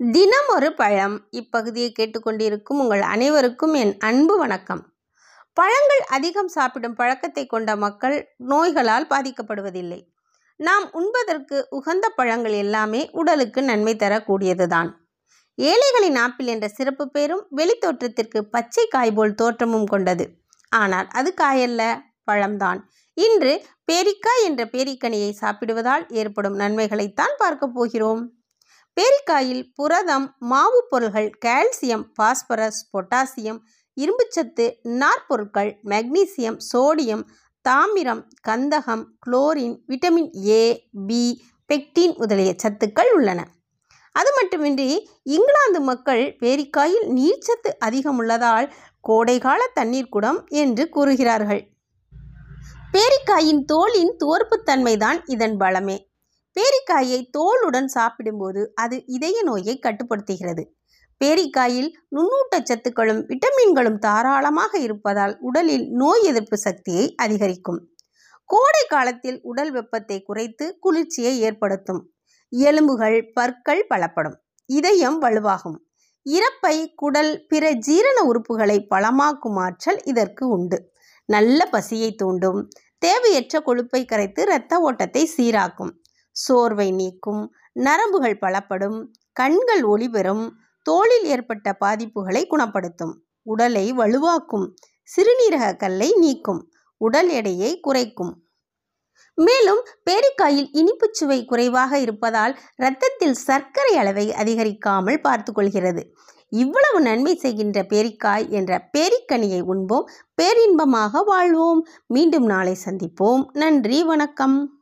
தினம் ஒரு பழம். இப்பகுதியை கேட்டுக்கொண்டிருக்கும் உங்கள் அனைவருக்கும் என் அன்பு வணக்கம். பழங்கள் அதிகம் சாப்பிடும் பழக்கத்தை கொண்ட மக்கள் நோய்களால் பாதிக்கப்படுவதில்லை. நாம் உண்பதற்கு உகந்த பழங்கள் எல்லாமே உடலுக்கு நன்மை தரக்கூடியதுதான். ஏழைகளின் ஆப்பிள் என்ற சிறப்பு பேரும் வெளித்தோற்றத்திற்கு பச்சை காய் போல் தோற்றமும் கொண்டது. ஆனால் அது காயல்ல பழம்தான். இன்று பேரிக்காய் என்ற பேரிக்கனியை சாப்பிடுவதால் ஏற்படும் நன்மைகளைத்தான் பார்க்கப் போகிறோம். பேரிக்காயில் புரதம் மாவு பொருள்கள் கால்சியம் பாஸ்பரஸ் பொட்டாசியம் இரும்புச்சத்து நார்ப்பொருட்கள் மெக்னீசியம் சோடியம் தாமிரம் கந்தகம் chlorine vitamin A B pectin முதலிய சத்துக்கள் உள்ளன. அது மட்டுமின்றி இங்கிலாந்து மக்கள் பேரிக்காயில் நீர்ச்சத்து அதிகம் உள்ளதால் கோடைகால தண்ணீர் குடம் என்று கூறுகிறார்கள். பேரிக்காயின் தோலின் துவர்ப்புத்தன்மைதான் இதன் பலமே. பேரிக்காயை தோலுடன் சாப்பிடும்போது அது இதய நோயை கட்டுப்படுத்துகிறது. பேரிக்காயில் நுண்ணூட்டச் சத்துக்களும் விட்டமின்களும் தாராளமாக இருப்பதால் உடலில் நோய் எதிர்ப்பு சக்தியை அதிகரிக்கும். கோடை காலத்தில் உடல் வெப்பத்தை குறைத்து குளிர்ச்சியை ஏற்படுத்தும். எலும்புகள் பற்கள் பலப்படும். இதயம் வலுவாகும். இறப்பை குடல் பிற ஜீரண உறுப்புகளை பலமாக்கும் ஆற்றல் இதற்கு உண்டு. நல்ல பசியை தூண்டும். தேவையற்ற கொழுப்பை கரைத்து இரத்த ஓட்டத்தை சீராக்கும். சோர்வை நீக்கும் நரம்புகள் பலப்படும் கண்கள் ஒளிபெறும் தோளில் ஏற்பட்ட பாதிப்புகளை குணப்படுத்தும் உடலை வலுவாக்கும் சிறுநீரக கல்லை நீக்கும் உடல் எடையை குறைக்கும். மேலும் பேரிக்காயில் இனிப்புச் சுவை குறைவாக இருப்பதால் இரத்தத்தில் சர்க்கரை அளவை அதிகரிக்காமல் பார்த்துக்கொள்கிறது. இவ்வளவு நன்மை செய்கின்ற பேரிக்காய் என்ற பேரிக்கனியை உண்போம். பேரின்பமாக வாழ்வோம். மீண்டும் நாளை சந்திப்போம். நன்றி வணக்கம்.